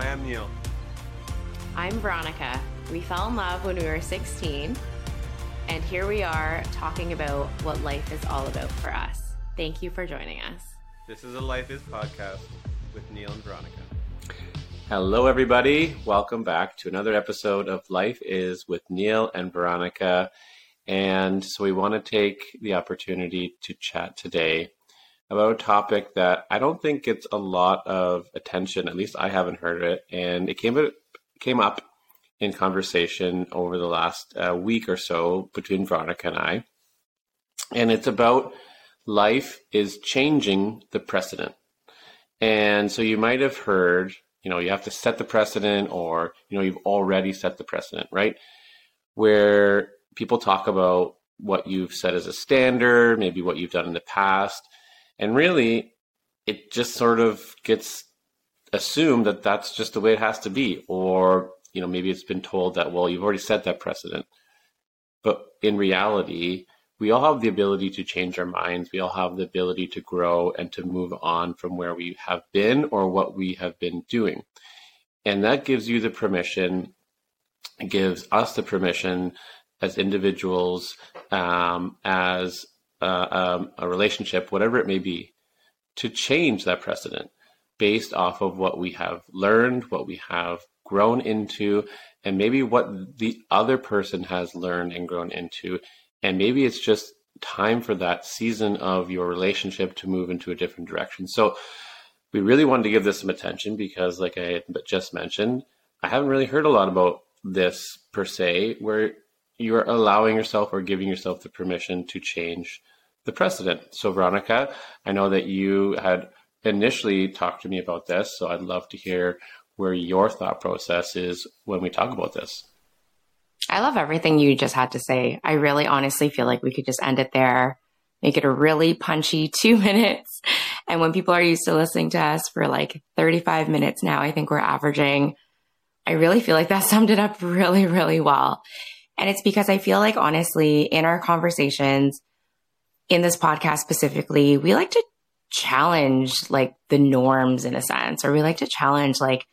I am Neil. I'm Veronica. We fell in love when we were 16, and here we are talking about what life is all about for us. Thank you for joining us. This is a Life is podcast with Neil and Veronica. Hello, everybody. Welcome back to another episode of Life is with Neil and Veronica. And so we want to take the opportunity to chat today about a topic that I don't think gets a lot of attention. At least I haven't heard it. And it came, came up in conversation over the last uh, week or so between Veronica and I. And it's about life is changing the precedent. And so you might have heard, you know, you have to set the precedent or, you know, you've already set the precedent, right? Where people talk about what you've set as a standard, maybe what you've done in the past. And really, it just sort of gets assumed that that's just the way it has to be. Or, you know, maybe it's been told that, well, you've already set that precedent. But in reality, we all have the ability to change our minds. We all have the ability to grow and to move on from where we have been or what we have been doing. And that gives you the permission, gives us the permission as individuals, um, as uh, um, a relationship, whatever it may be, to change that precedent based off of what we have learned, what we have grown into, and maybe what the other person has learned and grown into and maybe it's just time for that season of your relationship to move into a different direction. So we really wanted to give this some attention because, like I just mentioned, I haven't really heard a lot about this per se, where you're allowing yourself or giving yourself the permission to change the precedent. So, Veronica, I know that you had initially talked to me about this, so I'd love to hear where your thought process is when we talk about this. I love everything you just had to say. I really honestly feel like we could just end it there, make it a really punchy two minutes. And when people are used to listening to us for like 35 minutes now, I think we're averaging, I really feel like that summed it up really, really well. And it's because I feel like honestly, in our conversations, in this podcast specifically, we like to challenge like the norms in a sense, or we like to challenge like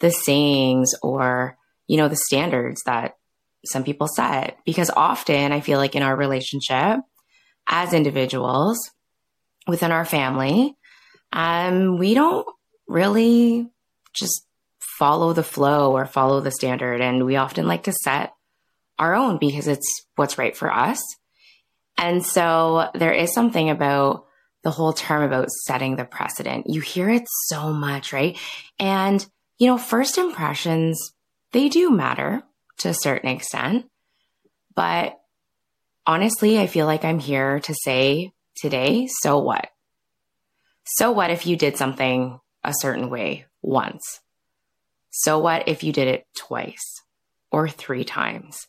the sayings or, you know, the standards that some people set because often I feel like in our relationship as individuals within our family, um, we don't really just follow the flow or follow the standard. And we often like to set our own because it's what's right for us. And so there is something about the whole term about setting the precedent. You hear it so much, right? And, you know, first impressions, they do matter to a certain extent. But honestly, I feel like I'm here to say today, so what? So what if you did something a certain way once? So what if you did it twice or three times?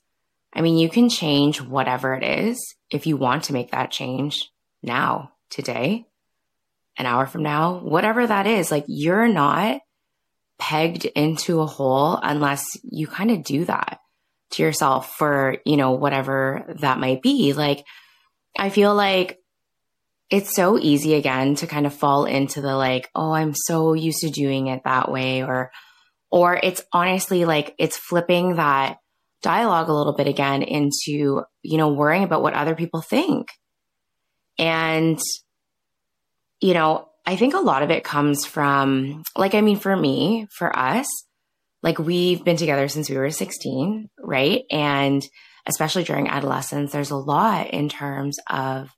I mean, you can change whatever it is if you want to make that change now, today, an hour from now, whatever that is. Like, you're not pegged into a hole unless you kind of do that to yourself for, you know, whatever that might be. Like, I feel like it's so easy again to kind of fall into the like, oh, I'm so used to doing it that way or or it's honestly like it's flipping that dialogue a little bit again into, you know, worrying about what other people think. And you know, I think a lot of it comes from, like, I mean, for me, for us, like we've been together since we were 16, right? And especially during adolescence, there's a lot in terms of,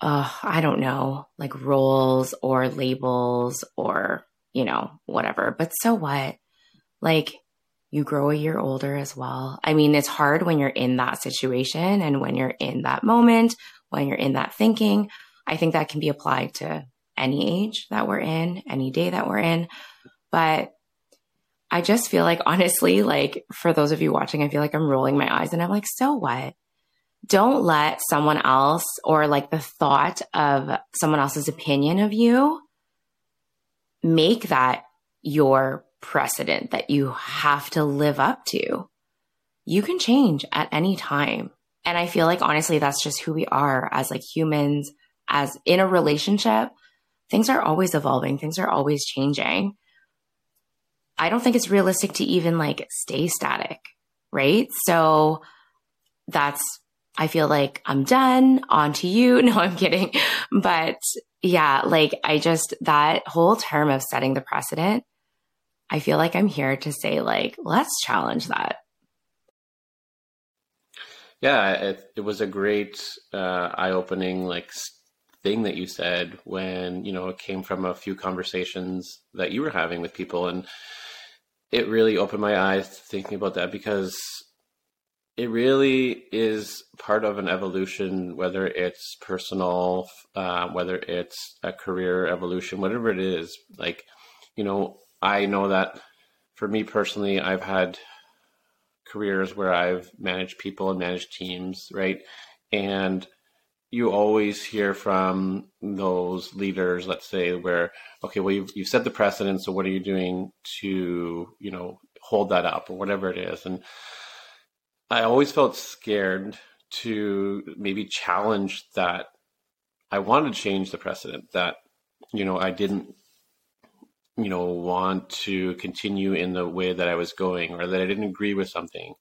uh, I don't know, like roles or labels or, you know, whatever. But so what? Like, you grow a year older as well. I mean, it's hard when you're in that situation and when you're in that moment, when you're in that thinking. I think that can be applied to any age that we're in, any day that we're in. But I just feel like, honestly, like for those of you watching, I feel like I'm rolling my eyes and I'm like, so what? Don't let someone else or like the thought of someone else's opinion of you make that your precedent that you have to live up to. You can change at any time. And I feel like honestly, that's just who we are as like humans, as in a relationship things are always evolving, things are always changing. I don't think it's realistic to even like stay static, right? So that's, I feel like I'm done, on to you. No, I'm kidding. But yeah, like I just, that whole term of setting the precedent, I feel like I'm here to say, like, let's challenge that. Yeah, it, it was a great uh, eye-opening like thing that you said when you know it came from a few conversations that you were having with people, and it really opened my eyes to thinking about that because it really is part of an evolution, whether it's personal, uh, whether it's a career evolution, whatever it is. Like, you know, I know that for me personally, I've had careers where I've managed people and managed teams, right? And you always hear from those leaders, let's say, where, okay, well, you've, you've set the precedent, so what are you doing to, you know, hold that up or whatever it is? And I always felt scared to maybe challenge that. I wanted to change the precedent that, you know, I didn't you know, want to continue in the way that I was going or that I didn't agree with something.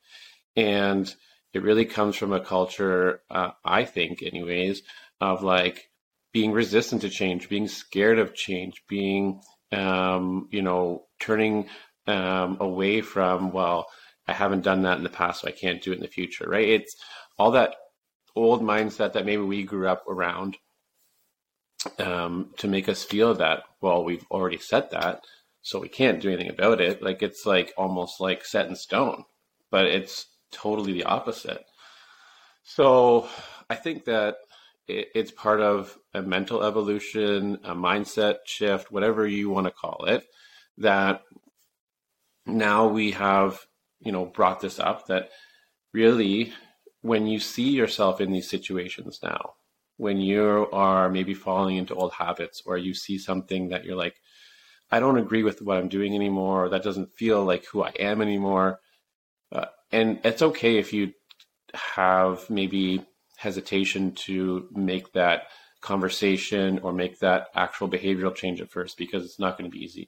And it really comes from a culture, uh, I think, anyways, of like being resistant to change, being scared of change, being, um, you know, turning um, away from, well, I haven't done that in the past, so I can't do it in the future, right? It's all that old mindset that maybe we grew up around um, to make us feel that well we've already said that so we can't do anything about it. Like it's like almost like set in stone but it's totally the opposite. So i think that it, it's part of a mental evolution a mindset shift whatever you want to call it that now we have you know brought this up that really when you see yourself in these situations now when you are maybe falling into old habits or you see something that you're like, I don't agree with what I'm doing anymore, or that doesn't feel like who I am anymore. Uh, and it's okay if you have maybe hesitation to make that conversation or make that actual behavioral change at first because it's not going to be easy.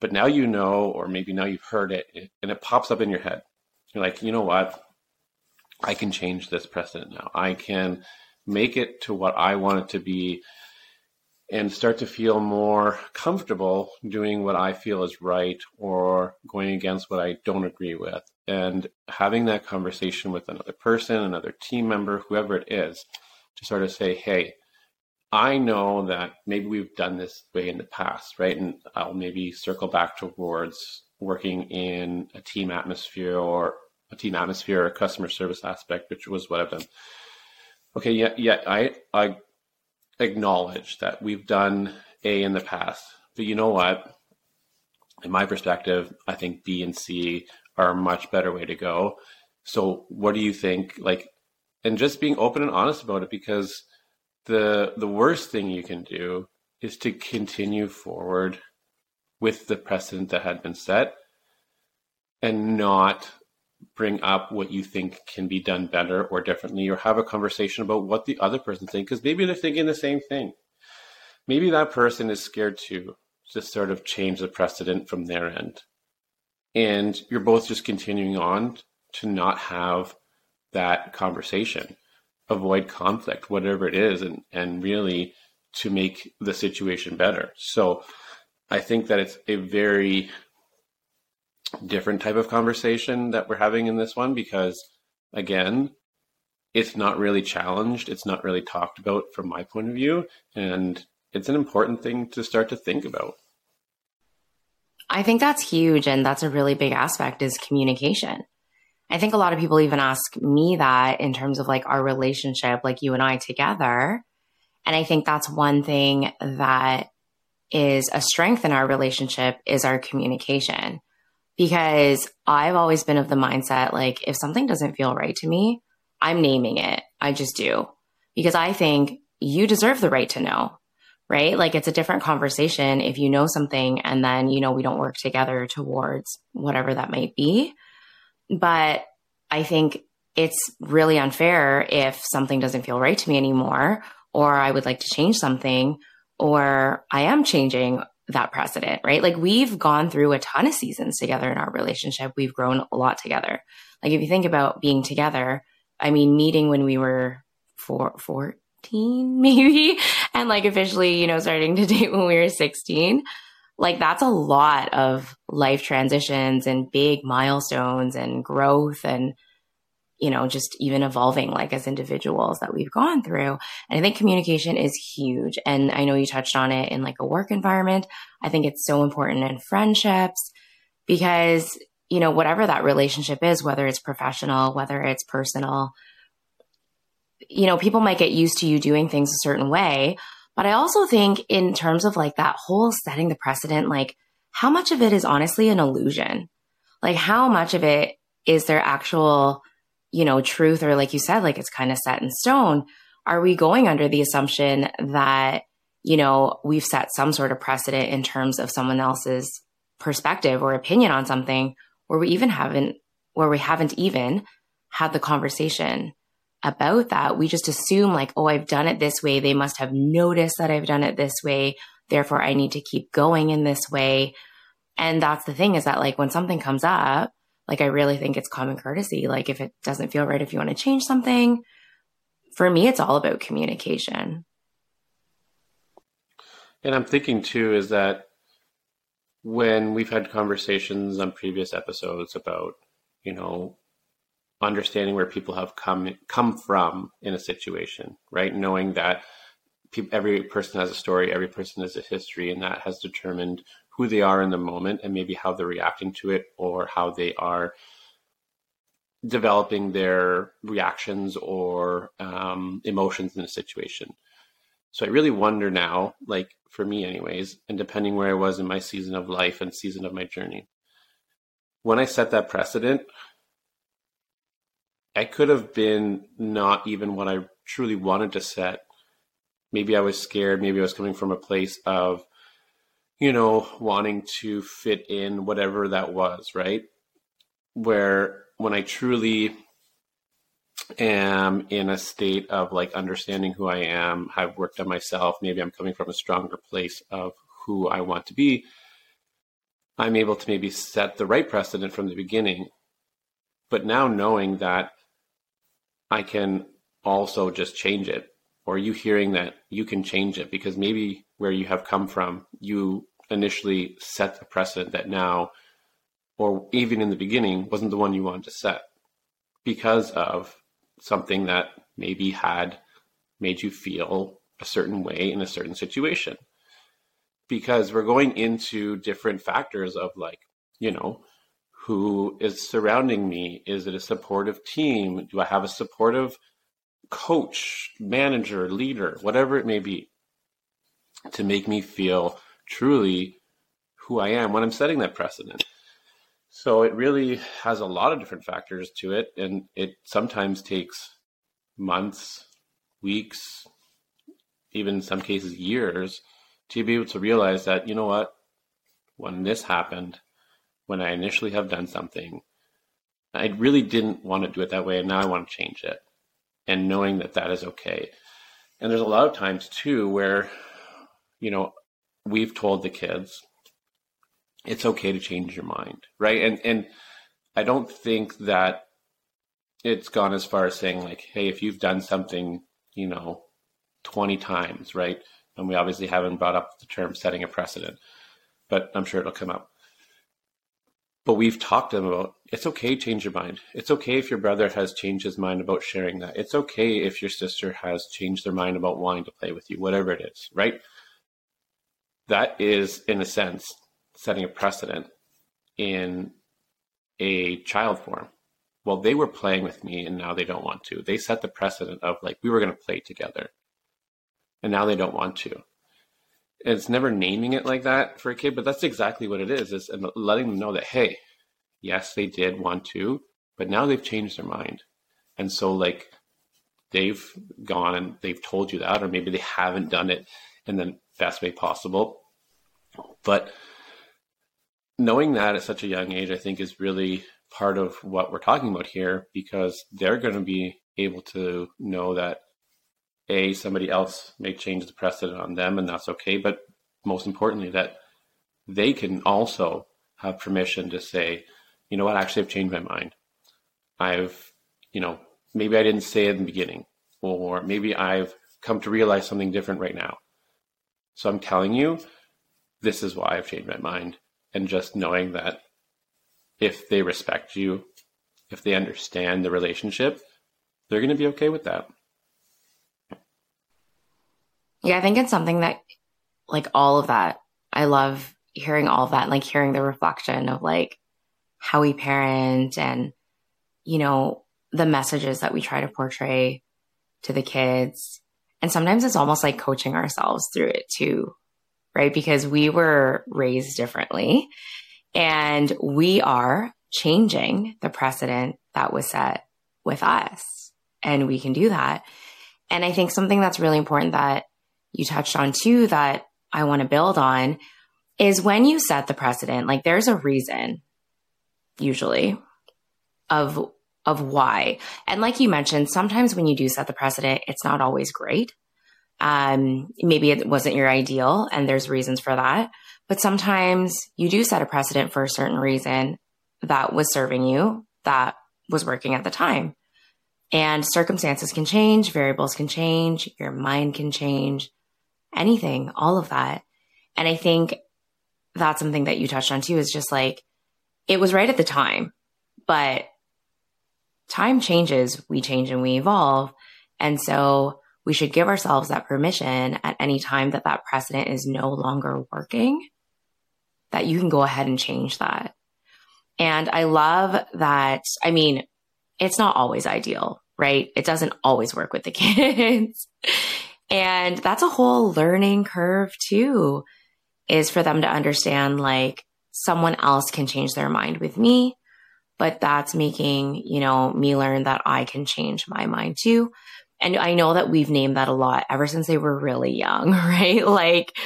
But now you know, or maybe now you've heard it and it pops up in your head. You're like, you know what? I can change this precedent now. I can make it to what I want it to be, and start to feel more comfortable doing what I feel is right or going against what I don't agree with. And having that conversation with another person, another team member, whoever it is, to sort of say, hey, I know that maybe we've done this way in the past, right? And I'll maybe circle back towards working in a team atmosphere or a team atmosphere or customer service aspect, which was what I've done okay, yeah, yeah, I I acknowledge that we've done A in the past, but you know what? In my perspective, I think B and C are a much better way to go. So, what do you think? Like, and just being open and honest about it, because the the worst thing you can do is to continue forward with the precedent that had been set and not bring up what you think can be done better or differently, or have a conversation about what the other person thinks, because maybe they're thinking the same thing. Maybe that person is scared to just sort of change the precedent from their end. And you're both just continuing on to not have that conversation, avoid conflict, whatever it is, and, and really to make the situation better. So I think that it's a very different type of conversation that we're having in this one because again it's not really challenged it's not really talked about from my point of view and it's an important thing to start to think about. I think that's huge and that's a really big aspect is communication. I think a lot of people even ask me that in terms of like our relationship like you and i together and i think that's one thing that is a strength in our relationship is our communication because I've always been of the mindset like, if something doesn't feel right to me, I'm naming it. I just do. Because I think you deserve the right to know, right? Like it's a different conversation if you know something and then, you know, we don't work together towards whatever that might be. But I think it's really unfair if something doesn't feel right to me anymore, or I would like to change something, or I am changing that precedent, right? Like we've gone through a ton of seasons together in our relationship. We've grown a lot together. Like if you think about being together, I mean, meeting when we were four, 14 maybe, and like officially, you know, starting to date when we were 16. Like that's a lot of life transitions and big milestones and growth and you know, just even evolving like as individuals that we've gone through. And I think communication is huge. And I know you touched on it in like a work environment. I think it's so important in friendships because, you know, whatever that relationship is, whether it's professional, whether it's personal, you know, people might get used to you doing things a certain way. But I also think in terms of like that whole setting the precedent, like how much of it is honestly an illusion? Like how much of it is there actual you know, truth or like you said, like it's kind of set in stone, are we going under the assumption that, you know, we've set some sort of precedent in terms of someone else's perspective or opinion on something where we even haven't, where we haven't even had the conversation about that. We just assume like, oh, I've done it this way. They must have noticed that I've done it this way. Therefore, I need to keep going in this way. And that's the thing is that like when something comes up, like, I really think it's common courtesy. Like, if it doesn't feel right, if you want to change something, for me, it's all about communication. And I'm thinking too is that when we've had conversations on previous episodes about, you know, understanding where people have come come from in a situation, right? Knowing that people, every person has a story, every person has a history, and that has determined who they are in the moment and maybe how they're reacting to it or how they are developing their reactions or um, emotions in a situation. So I really wonder now, like for me, anyways, and depending where I was in my season of life and season of my journey, when I set that precedent, I could have been not even what I truly wanted to set. Maybe I was scared. Maybe I was coming from a place of you know, wanting to fit in whatever that was, right? Where when I truly am in a state of like understanding who I am, I've worked on myself, maybe I'm coming from a stronger place of who I want to be, I'm able to maybe set the right precedent from the beginning. But now knowing that I can also just change it, or you hearing that you can change it because maybe where you have come from, you initially set the precedent that now, or even in the beginning, wasn't the one you wanted to set because of something that maybe had made you feel a certain way in a certain situation. Because we're going into different factors of like, you know, who is surrounding me? Is it a supportive team? Do I have a supportive coach, manager, leader, whatever it may be, to make me feel truly who I am when I'm setting that precedent. So it really has a lot of different factors to it, and it sometimes takes months, weeks, even in some cases years to be able to realize that, you know what, when this happened, when I initially have done something, I really didn't want to do it that way, and now I want to change it. And knowing that that is okay. And there's a lot of times too where, you know, we've told the kids it's okay to change your mind, right? And and I don't think that it's gone as far as saying like, hey, if you've done something, you know, 20 times, right? And we obviously haven't brought up the term setting a precedent, but I'm sure it'll come up. But we've talked to them about it's okay change your mind. It's okay if your brother has changed his mind about sharing that. It's okay if your sister has changed their mind about wanting to play with you, whatever it is, right? that is, in a sense, setting a precedent in a child form. Well, they were playing with me and now they don't want to. They set the precedent of like, we were going to play together and now they don't want to. It's never naming it like that for a kid, but that's exactly what it is, is letting them know that, hey, yes, they did want to, but now they've changed their mind. And so like they've gone and they've told you that, or maybe they haven't done it in the best way possible. But knowing that at such a young age, I think is really part of what we're talking about here because they're going to be able to know that a somebody else may change the precedent on them and that's okay but most importantly that they can also have permission to say, you know what, actually, I've changed my mind. I've, you know, maybe I didn't say it in the beginning, or maybe I've come to realize something different right now. So I'm telling you, this is why I've changed my mind. And just knowing that if they respect you, if they understand the relationship, they're going to be okay with that. Yeah, I think it's something that, like, all of that, I love hearing all of that, like, hearing the reflection of, like, how we parent and, you know, the messages that we try to portray to the kids. And sometimes it's almost like coaching ourselves through it too, right? Because we were raised differently and we are changing the precedent that was set with us. And we can do that. And I think something that's really important that you touched on too that I want to build on is when you set the precedent, like there's a reason usually of of why. And like you mentioned, sometimes when you do set the precedent, it's not always great. Um, maybe it wasn't your ideal and there's reasons for that. But sometimes you do set a precedent for a certain reason that was serving you, that was working at the time. And circumstances can change, variables can change, your mind can change, anything, all of that. And I think that's something that you touched on too is just like, it was right at the time, but time changes, we change and we evolve. And so we should give ourselves that permission at any time that that precedent is no longer working, that you can go ahead and change that. And I love that. I mean, it's not always ideal, right? It doesn't always work with the kids. And that's a whole learning curve too, is for them to understand like someone else can change their mind with me but that's making, you know, me learn that I can change my mind too. And I know that we've named that a lot ever since they were really young, right? Like,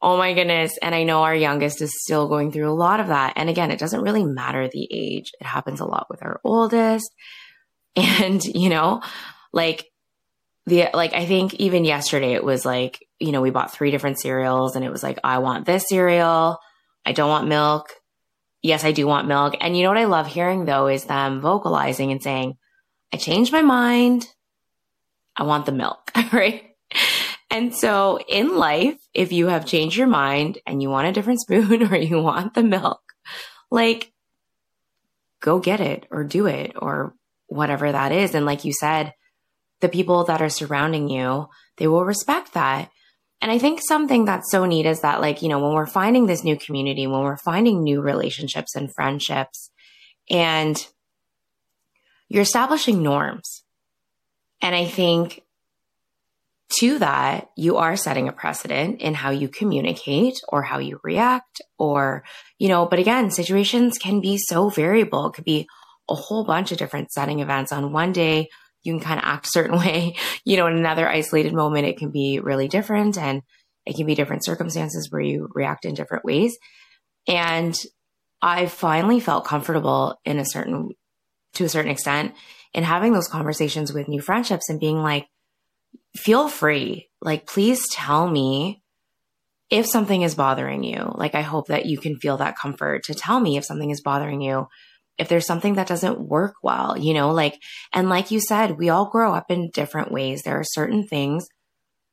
oh my goodness. And I know our youngest is still going through a lot of that. And again, it doesn't really matter the age. It happens a lot with our oldest. And, you know, like the, like, I think even yesterday it was like, you know, we bought three different cereals and it was like, I want this cereal. I don't want milk yes, I do want milk. And you know what I love hearing though is them vocalizing and saying, I changed my mind. I want the milk, right? And so in life, if you have changed your mind and you want a different spoon or you want the milk, like go get it or do it or whatever that is. And like you said, the people that are surrounding you, they will respect that. And I think something that's so neat is that, like, you know, when we're finding this new community, when we're finding new relationships and friendships, and you're establishing norms. And I think to that, you are setting a precedent in how you communicate or how you react, or, you know, but again, situations can be so variable. It could be a whole bunch of different setting events on one day you can kind of act a certain way. You know, in another isolated moment, it can be really different and it can be different circumstances where you react in different ways. And I finally felt comfortable in a certain, to a certain extent in having those conversations with new friendships and being like, feel free. Like, please tell me if something is bothering you. Like, I hope that you can feel that comfort to tell me if something is bothering you if there's something that doesn't work well, you know, like, and like you said, we all grow up in different ways. There are certain things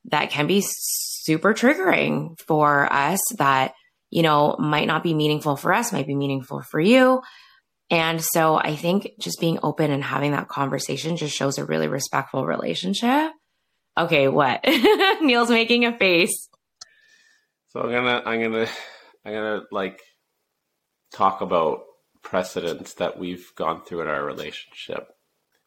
that can be super triggering for us that, you know, might not be meaningful for us, might be meaningful for you. And so I think just being open and having that conversation just shows a really respectful relationship. Okay, what? Neil's making a face. So I'm gonna, I'm gonna, I'm gonna like talk about precedents that we've gone through in our relationship.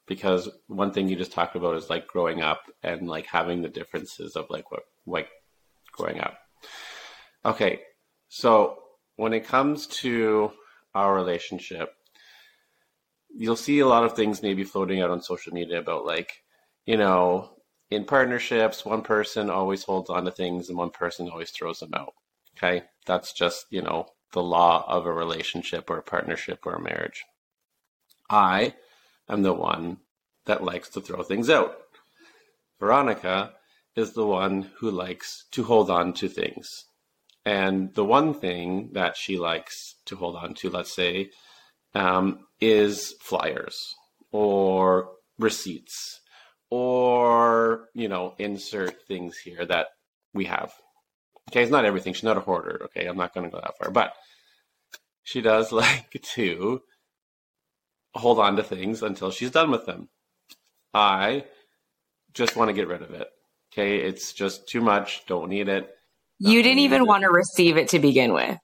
Because one thing you just talked about is like growing up and like having the differences of like what like growing up. Okay so when it comes to our relationship you'll see a lot of things maybe floating out on social media about like you know in partnerships one person always holds on to things and one person always throws them out. Okay? That's just you know the law of a relationship or a partnership or a marriage. I am the one that likes to throw things out. Veronica is the one who likes to hold on to things. And the one thing that she likes to hold on to, let's say, um, is flyers or receipts or, you know, insert things here that we have. Okay, it's not everything. She's not a hoarder. Okay, I'm not going to go that far. But she does like to hold on to things until she's done with them. I just want to get rid of it. Okay, it's just too much. Don't need it. You didn't even want to receive it to begin with.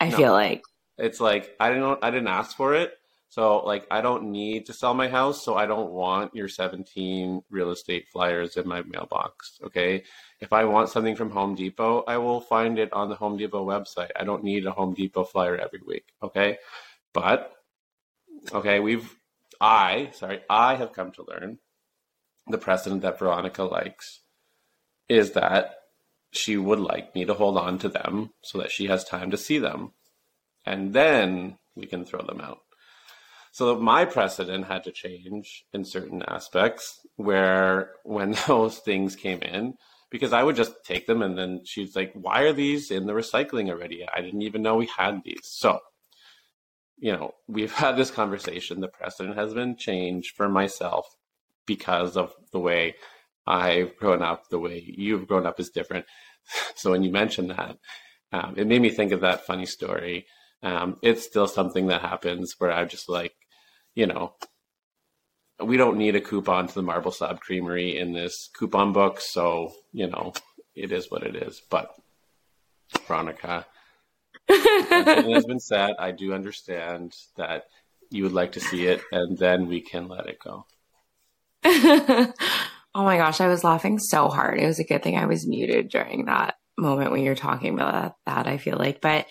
I no. feel like it's like I didn't I didn't ask for it. So like I don't need to sell my house, so I don't want your 17 real estate flyers in my mailbox, okay? If I want something from Home Depot, I will find it on the Home Depot website. I don't need a Home Depot flyer every week, okay? But okay, we've I, sorry, I have come to learn the precedent that Veronica likes is that she would like me to hold on to them so that she has time to see them. And then we can throw them out. So my precedent had to change in certain aspects where when those things came in, because I would just take them and then she's like, why are these in the recycling already? I didn't even know we had these. So, you know, we've had this conversation. The precedent has been changed for myself because of the way I've grown up, the way you've grown up is different. So when you mentioned that, um, it made me think of that funny story. Um, it's still something that happens where I'm just like, you know, we don't need a coupon to the Marble Slab Creamery in this coupon book. So, you know, it is what it is. But, Veronica, it has been said. I do understand that you would like to see it, and then we can let it go. Oh my gosh, I was laughing so hard. It was a good thing I was muted during that moment when you're talking about that, I feel like. But,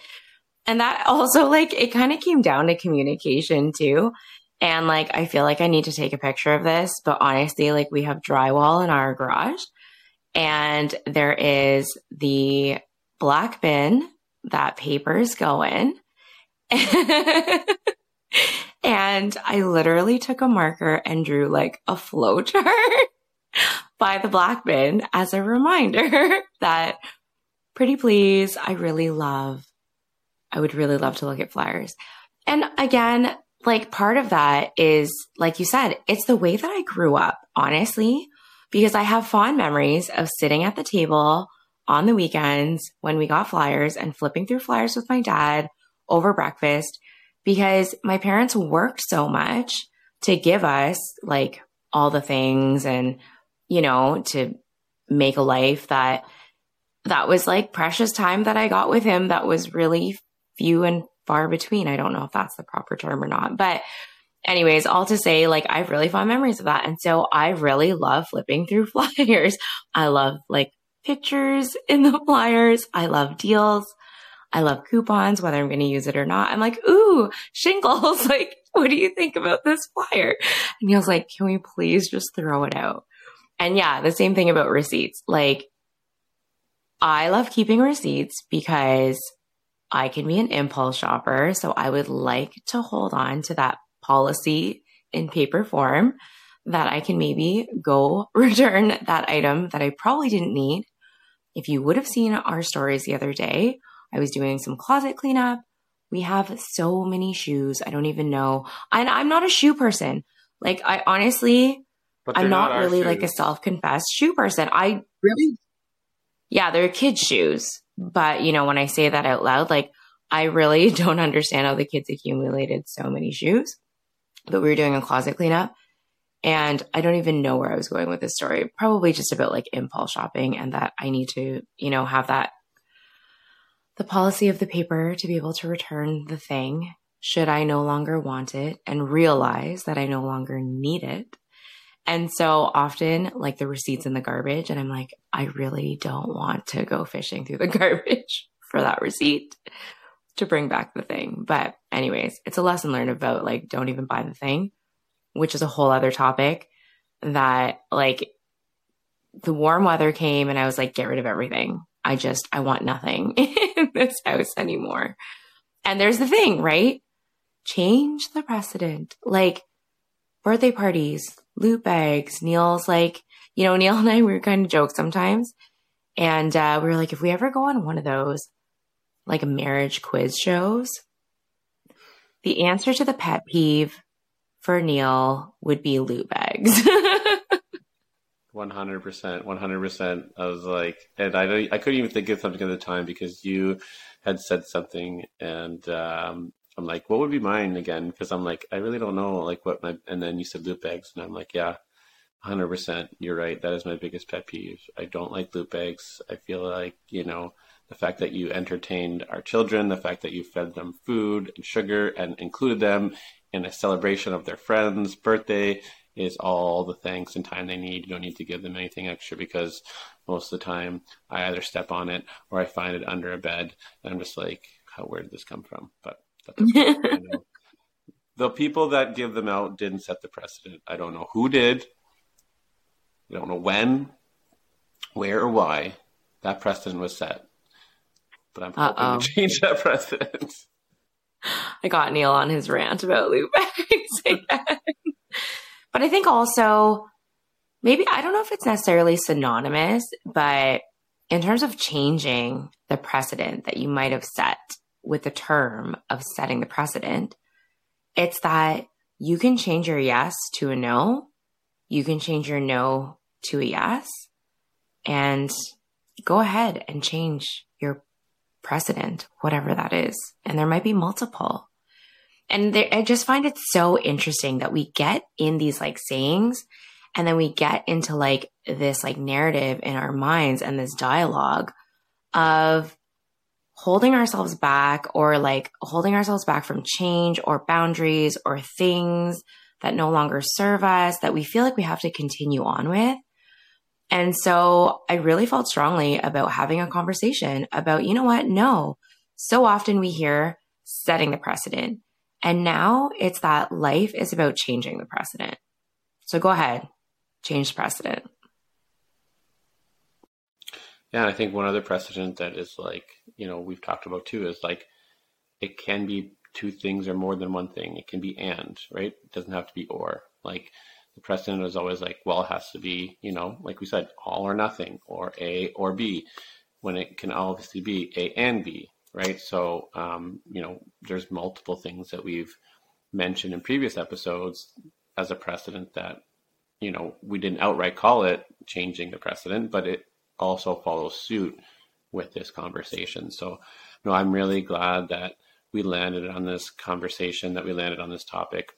and that also, like, it kind of came down to communication too. And like, I feel like I need to take a picture of this, but honestly, like, we have drywall in our garage and there is the black bin that papers go in. and I literally took a marker and drew like a flow chart by the black bin as a reminder that pretty please, I really love, I would really love to look at flyers. And again, like part of that is, like you said, it's the way that I grew up, honestly, because I have fond memories of sitting at the table on the weekends when we got flyers and flipping through flyers with my dad over breakfast because my parents worked so much to give us like all the things and you know, to make a life that that was like precious time that I got with him that was really few and far between. I don't know if that's the proper term or not, but anyways, all to say, like, I have really fond memories of that. And so I really love flipping through flyers. I love like pictures in the flyers. I love deals. I love coupons, whether I'm going to use it or not. I'm like, ooh, shingles. like, what do you think about this flyer? And Neil's like, can we please just throw it out? And yeah, the same thing about receipts. Like, I love keeping receipts because I can be an impulse shopper. So I would like to hold on to that policy in paper form that I can maybe go return that item that I probably didn't need. If you would have seen our stories the other day, I was doing some closet cleanup. We have so many shoes. I don't even know. And I'm not a shoe person. Like, I honestly, I'm not, not really shoes. like a self confessed shoe person. I really, yeah, they're kids' shoes. But, you know, when I say that out loud, like, I really don't understand how the kids accumulated so many shoes. But we were doing a closet cleanup. And I don't even know where I was going with this story. Probably just about like impulse shopping and that I need to, you know, have that the policy of the paper to be able to return the thing should I no longer want it and realize that I no longer need it. And so often, like the receipts in the garbage, and I'm like, I really don't want to go fishing through the garbage for that receipt to bring back the thing. But, anyways, it's a lesson learned about like, don't even buy the thing, which is a whole other topic that, like, the warm weather came and I was like, get rid of everything. I just, I want nothing in this house anymore. And there's the thing, right? Change the precedent. Like, birthday parties, loot bags. Neil's like, you know, Neil and I, we were kind of joke sometimes. And uh, we were like, if we ever go on one of those, like marriage quiz shows, the answer to the pet peeve for Neil would be loot bags. One hundred percent, one hundred percent. I was like, and I I couldn't even think of something at the time because you had said something, and um, I'm like, what would be mine again? Because I'm like, I really don't know, like what my. And then you said loot bags, and I'm like, yeah, hundred percent. You're right. That is my biggest pet peeve. I don't like loot bags. I feel like you know the fact that you entertained our children, the fact that you fed them food and sugar and included them in a celebration of their friend's birthday is all the thanks and time they need. You don't need to give them anything extra because most of the time I either step on it or I find it under a bed and I'm just like, how where did this come from? But the people that give them out didn't set the precedent. I don't know who did. I don't know when, where, or why that precedent was set. But I'm hoping Uh-oh. to change that precedent. I got Neil on his rant about loot bags but I think also maybe I don't know if it's necessarily synonymous, but in terms of changing the precedent that you might have set with the term of setting the precedent, it's that you can change your yes to a no. You can change your no to a yes and go ahead and change your precedent, whatever that is. And there might be multiple. And there, I just find it so interesting that we get in these like sayings and then we get into like this like narrative in our minds and this dialogue of holding ourselves back or like holding ourselves back from change or boundaries or things that no longer serve us that we feel like we have to continue on with. And so I really felt strongly about having a conversation about, you know what? No. So often we hear setting the precedent. And now it's that life is about changing the precedent. So go ahead, change the precedent. Yeah, I think one other precedent that is like, you know, we've talked about too is like it can be two things or more than one thing. It can be and, right? It doesn't have to be or. Like the precedent is always like, well, it has to be, you know, like we said, all or nothing, or A or B, when it can obviously be A and B, right? So, um, you know, there's multiple things that we've mentioned in previous episodes as a precedent that, you know, we didn't outright call it changing the precedent, but it also follows suit with this conversation. So, you know, I'm really glad that we landed on this conversation, that we landed on this topic.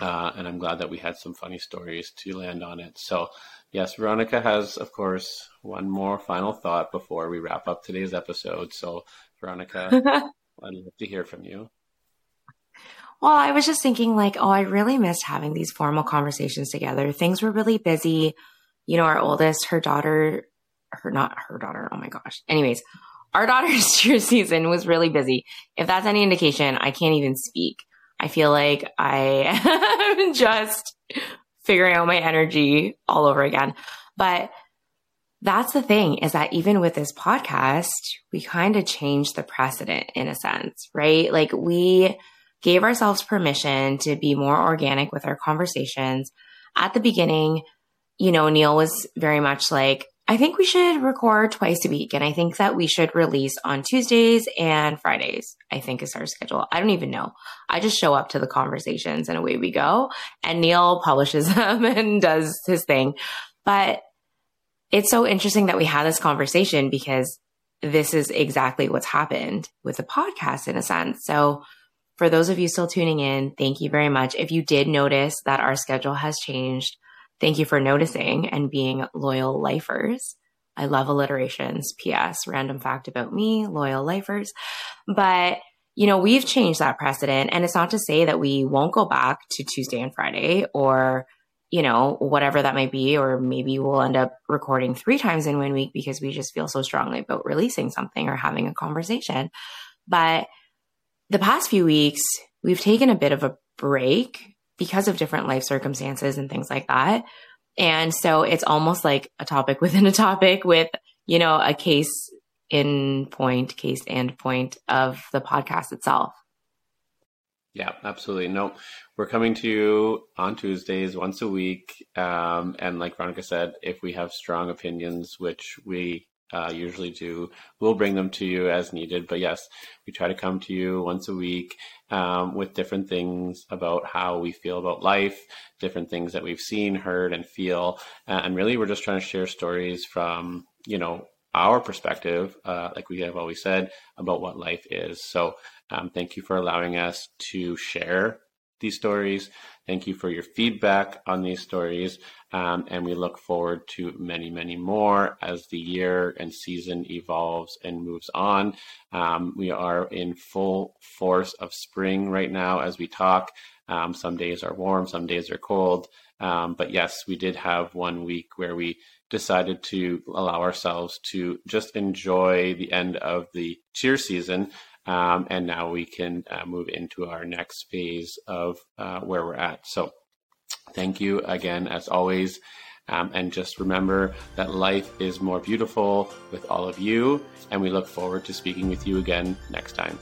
Uh, and I'm glad that we had some funny stories to land on it. So, yes, Veronica has, of course, one more final thought before we wrap up today's episode. So, Veronica, I'd love to hear from you. Well, I was just thinking, like, oh, I really missed having these formal conversations together. Things were really busy. You know, our oldest, her daughter, her, not her daughter, oh my gosh. Anyways, our daughter's cheer season was really busy. If that's any indication, I can't even speak. I feel like I am just figuring out my energy all over again. But that's the thing is that even with this podcast, we kind of changed the precedent in a sense, right? Like we gave ourselves permission to be more organic with our conversations. At the beginning, you know, Neil was very much like, I think we should record twice a week. And I think that we should release on Tuesdays and Fridays, I think is our schedule. I don't even know. I just show up to the conversations and away we go. And Neil publishes them and does his thing. But it's so interesting that we had this conversation because this is exactly what's happened with the podcast in a sense. So for those of you still tuning in, thank you very much. If you did notice that our schedule has changed, Thank you for noticing and being loyal lifers. I love alliterations. P.S. Random fact about me, loyal lifers. But, you know, we've changed that precedent. And it's not to say that we won't go back to Tuesday and Friday or, you know, whatever that might be. Or maybe we'll end up recording three times in one week because we just feel so strongly about releasing something or having a conversation. But the past few weeks, we've taken a bit of a break because of different life circumstances and things like that. And so it's almost like a topic within a topic with, you know, a case in point, case and point of the podcast itself. Yeah, absolutely. No, we're coming to you on Tuesdays once a week. Um, and like Veronica said, if we have strong opinions, which we uh, usually do. We'll bring them to you as needed. But yes, we try to come to you once a week um, with different things about how we feel about life, different things that we've seen, heard, and feel. Uh, and really, we're just trying to share stories from, you know, our perspective, uh, like we have always said, about what life is. So um, thank you for allowing us to share these stories. Thank you for your feedback on these stories. Um, and we look forward to many, many more as the year and season evolves and moves on. Um, we are in full force of spring right now as we talk. Um, some days are warm, some days are cold. Um, but yes, we did have one week where we decided to allow ourselves to just enjoy the end of the cheer season um, and now we can uh, move into our next phase of uh, where we're at. So, thank you again, as always. Um, and just remember that life is more beautiful with all of you. And we look forward to speaking with you again next time.